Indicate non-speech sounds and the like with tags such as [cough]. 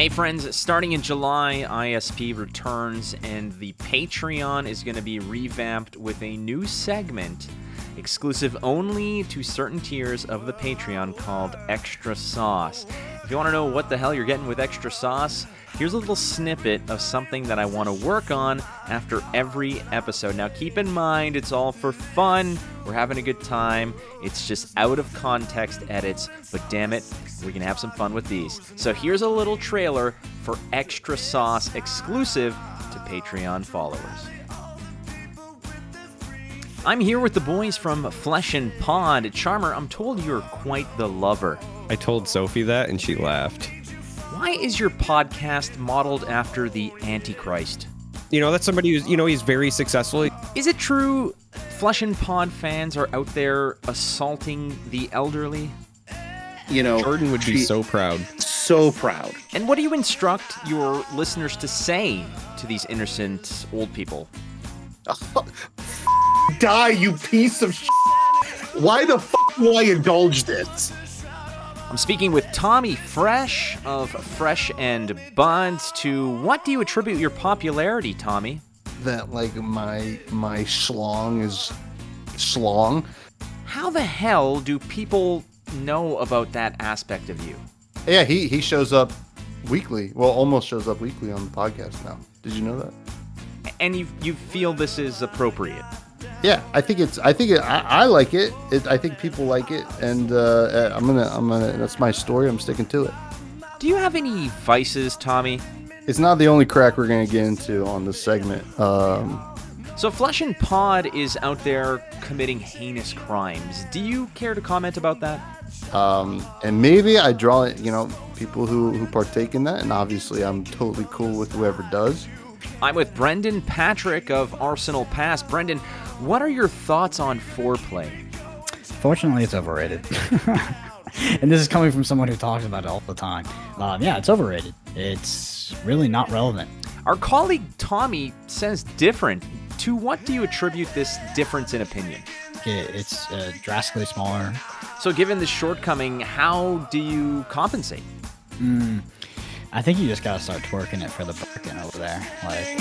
Hey, friends, starting in July, ISP returns, and the Patreon is going to be revamped with a new segment exclusive only to certain tiers of the Patreon called Extra Sauce. If you want to know what the hell you're getting with Extra Sauce, here's a little snippet of something that I want to work on after every episode. Now, keep in mind, it's all for fun. We're having a good time. It's just out of context edits, but damn it, we can have some fun with these. So, here's a little trailer for Extra Sauce exclusive to Patreon followers. I'm here with the boys from Flesh and Pod. Charmer, I'm told you're quite the lover. I told Sophie that and she laughed. Why is your podcast modeled after the Antichrist? You know, that's somebody who's, you know, he's very successful. Is it true Flesh and Pod fans are out there assaulting the elderly? You know, Jordan would be she- so proud. so proud. And what do you instruct your listeners to say to these innocent old people? [laughs] Die, you piece of. Why the fuck do I indulge this? I'm speaking with Tommy Fresh of Fresh and Buds. To what do you attribute your popularity, Tommy? That like my my schlong is schlong. How the hell do people know about that aspect of you? Yeah, he he shows up weekly. Well, almost shows up weekly on the podcast now. Did you know that? And you you feel this is appropriate? Yeah, I think it's. I think it, I, I like it. it. I think people like it, and uh, I'm gonna. I'm gonna. That's my story. I'm sticking to it. Do you have any vices, Tommy? It's not the only crack we're gonna get into on this segment. Um, So Flesh and Pod is out there committing heinous crimes. Do you care to comment about that? um, and maybe I draw, it. you know, people who who partake in that, and obviously I'm totally cool with whoever does. I'm with Brendan Patrick of Arsenal Pass. Brendan, what are your thoughts on foreplay? Fortunately, it's overrated. [laughs] and this is coming from someone who talks about it all the time. Um, yeah, it's overrated. It's really not relevant. Our colleague Tommy says different. To what do you attribute this difference in opinion? It's uh, drastically smaller. So, given this shortcoming, how do you compensate? I think you just gotta start twerking it for the Birkin over there. Like,